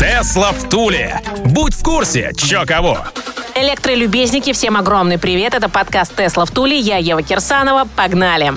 Тесла в Туле. Будь в курсе, чё кого. Электролюбезники, всем огромный привет. Это подкаст «Тесла в Туле». Я Ева Кирсанова. Погнали.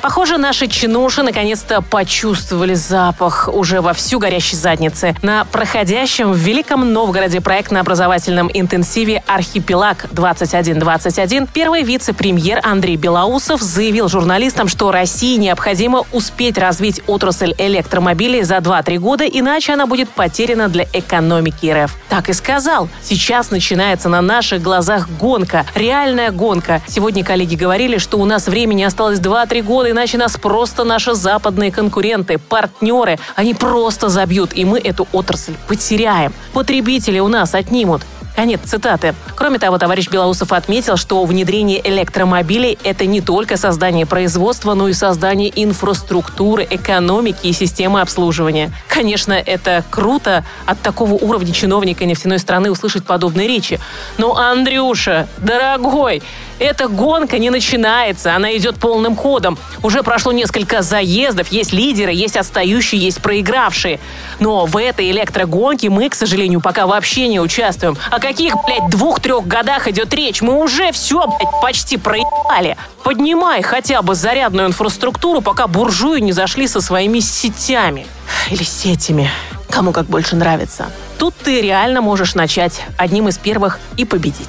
Похоже, наши чинуши наконец-то почувствовали запах уже во всю горящей задницы. На проходящем в Великом Новгороде проектно-образовательном интенсиве «Архипелаг-2121» первый вице-премьер Андрей Белоусов заявил журналистам, что России необходимо успеть развить отрасль электромобилей за 2-3 года, иначе она будет потеряна для экономики РФ. Так и сказал. Сейчас начинается на наших глазах гонка, реальная гонка. Сегодня коллеги говорили, что у нас времени осталось 2-3 года, иначе нас просто наши западные конкуренты, партнеры, они просто забьют, и мы эту отрасль потеряем. Потребители у нас отнимут. Конец цитаты. Кроме того, товарищ Белоусов отметил, что внедрение электромобилей – это не только создание производства, но и создание инфраструктуры, экономики и системы обслуживания. Конечно, это круто от такого уровня чиновника нефтяной страны услышать подобные речи. Но, Андрюша, дорогой, эта гонка не начинается, она идет полным ходом. Уже прошло несколько заездов, есть лидеры, есть отстающие, есть проигравшие. Но в этой электрогонке мы, к сожалению, пока вообще не участвуем. О каких, блядь, двух-трех годах идет речь? Мы уже все, блядь, почти проебали. Поднимай хотя бы зарядную инфраструктуру, пока буржуи не зашли со своими сетями. Или сетями. Кому как больше нравится. Тут ты реально можешь начать одним из первых и победить.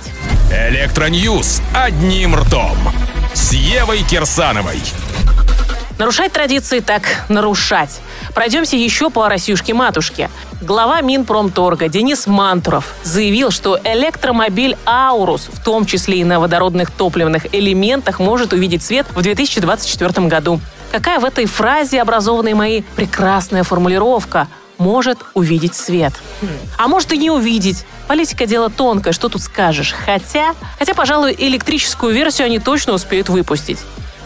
Электроньюз одним ртом. С Евой Кирсановой. Нарушать традиции так нарушать. Пройдемся еще по Россиюшке-матушке. Глава Минпромторга Денис Мантуров заявил, что электромобиль «Аурус», в том числе и на водородных топливных элементах, может увидеть свет в 2024 году. Какая в этой фразе, образованной моей, прекрасная формулировка может увидеть свет. А может и не увидеть. Политика дело тонкое, что тут скажешь. Хотя, хотя, пожалуй, электрическую версию они точно успеют выпустить.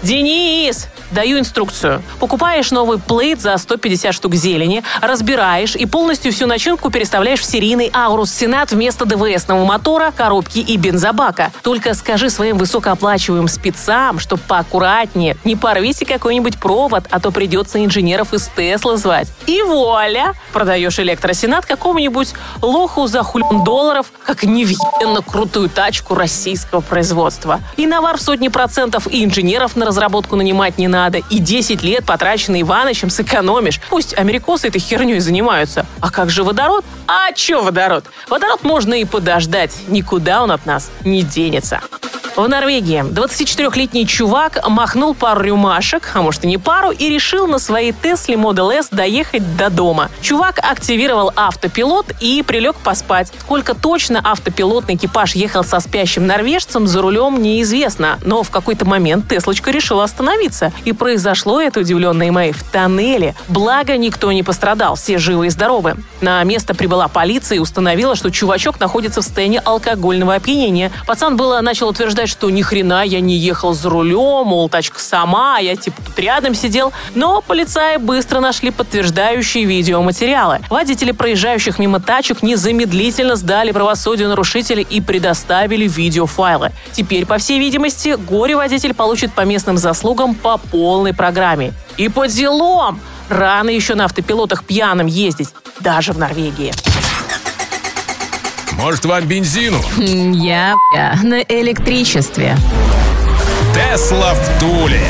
Денис, даю инструкцию. Покупаешь новый плейт за 150 штук зелени, разбираешь и полностью всю начинку переставляешь в серийный Аурус Сенат вместо ДВСного мотора, коробки и бензобака. Только скажи своим высокооплачиваемым спецам, чтоб поаккуратнее. Не порвите какой-нибудь провод, а то придется инженеров из Тесла звать. И вуаля! Продаешь электросенат какому-нибудь лоху за хулин долларов, как невъенно крутую тачку российского производства. И навар в сотни процентов и инженеров на разработку нанимать не надо, и 10 лет, потраченные Иванычем, сэкономишь. Пусть америкосы этой херней занимаются. А как же водород? А чё водород? Водород можно и подождать. Никуда он от нас не денется. В Норвегии 24-летний чувак махнул пару рюмашек, а может и не пару, и решил на своей Тесле Model S доехать до дома. Чувак активировал автопилот и прилег поспать. Сколько точно автопилотный экипаж ехал со спящим норвежцем, за рулем неизвестно. Но в какой-то момент Теслочка решила остановиться. И произошло это, удивленные мои, в тоннеле. Благо, никто не пострадал, все живы и здоровы. На место прибыла полиция и установила, что чувачок находится в состоянии алкогольного опьянения. Пацан было начал утверждать, сказать, что ни хрена я не ехал за рулем, мол, тачка сама, а я типа тут рядом сидел. Но полицаи быстро нашли подтверждающие видеоматериалы. Водители проезжающих мимо тачек незамедлительно сдали правосудию нарушителей и предоставили видеофайлы. Теперь, по всей видимости, горе-водитель получит по местным заслугам по полной программе. И по делам! Рано еще на автопилотах пьяным ездить, даже в Норвегии. Может, вам бензину? Я, на электричестве. Тесла в Туле.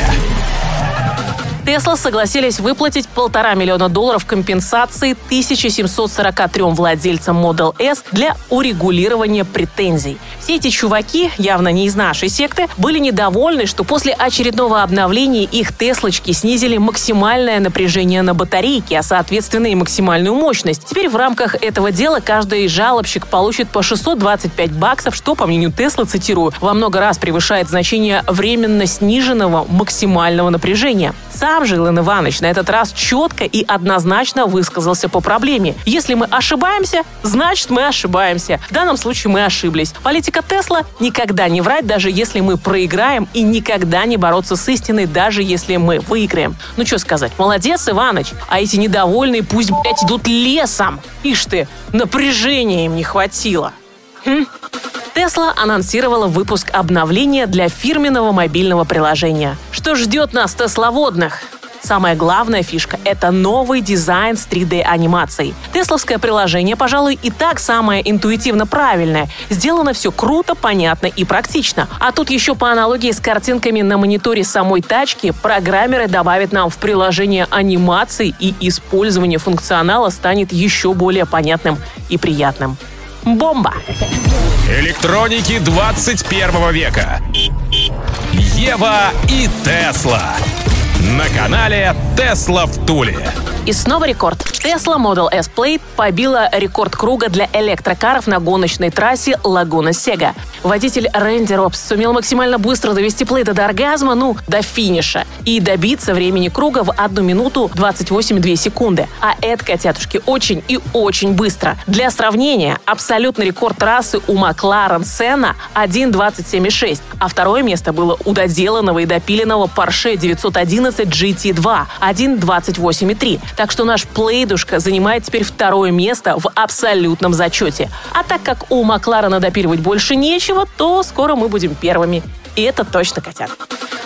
Тесла согласились выплатить полтора миллиона долларов компенсации 1743 владельцам Model S для урегулирования претензий. Все эти чуваки, явно не из нашей секты, были недовольны, что после очередного обновления их Теслочки снизили максимальное напряжение на батарейке, а соответственно и максимальную мощность. Теперь в рамках этого дела каждый жалобщик получит по 625 баксов, что, по мнению Тесла, цитирую, во много раз превышает значение временно сниженного максимального напряжения. Сам сам же Илон Иванович на этот раз четко и однозначно высказался по проблеме. Если мы ошибаемся, значит мы ошибаемся. В данном случае мы ошиблись. Политика Тесла – никогда не врать, даже если мы проиграем, и никогда не бороться с истиной, даже если мы выиграем. Ну что сказать, молодец, Иваныч. А эти недовольные пусть, блядь, идут лесом. Ишь ты, напряжения им не хватило. Тесла анонсировала выпуск обновления для фирменного мобильного приложения. Что ждет нас тесловодных? Самая главная фишка – это новый дизайн с 3D-анимацией. Тесловское приложение, пожалуй, и так самое интуитивно правильное. Сделано все круто, понятно и практично. А тут еще по аналогии с картинками на мониторе самой тачки, программеры добавят нам в приложение анимации и использование функционала станет еще более понятным и приятным. Бомба! Электроники 21 века. Ева и Тесла. На канале Тесла в Туле. И снова рекорд. Tesla Model S Plate побила рекорд круга для электрокаров на гоночной трассе Лагуна Сега. Водитель Рэнди Робс сумел максимально быстро довести плейта до оргазма, ну, до финиша, и добиться времени круга в 1 минуту 28,2 секунды. А это, котятушки, очень и очень быстро. Для сравнения, абсолютный рекорд трассы у Макларен Сена 1.27,6, а второе место было у доделанного и допиленного Porsche 911 GT2 1.28,3. Так что наш плейдушка занимает теперь второе место в абсолютном зачете. А так как у Макларена допиливать больше нечего, то скоро мы будем первыми. И это точно котят.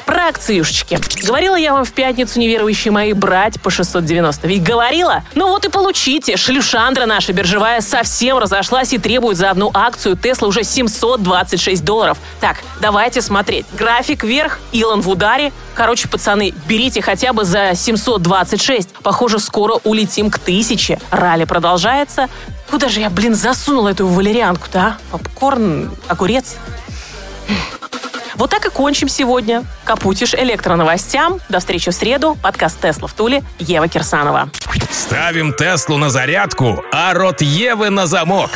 Про акциюшечки. Говорила я вам в пятницу, неверующие мои, брать по 690. Ведь говорила? Ну вот и получите. Шлюшандра наша биржевая совсем разошлась и требует за одну акцию Тесла уже 726 долларов. Так, давайте смотреть. График вверх, Илон в ударе. Короче, пацаны, берите хотя бы за 726. Похоже, скоро улетим к 1000. Ралли продолжается. Куда же я, блин, засунула эту валерианку-то, а? Попкорн, огурец. Вот так и кончим сегодня. Капутишь электроновостям. До встречи в среду. Подкаст «Тесла в Туле». Ева Кирсанова. Ставим Теслу на зарядку, а рот Евы на замок.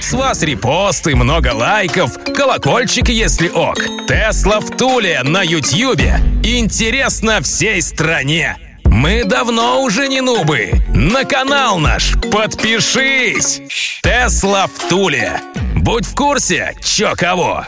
С вас репосты, много лайков, колокольчик, если ок. Тесла в Туле на Ютьюбе. Интересно всей стране. Мы давно уже не нубы. На канал наш подпишись. Тесла в Туле. Будь в курсе, чё кого.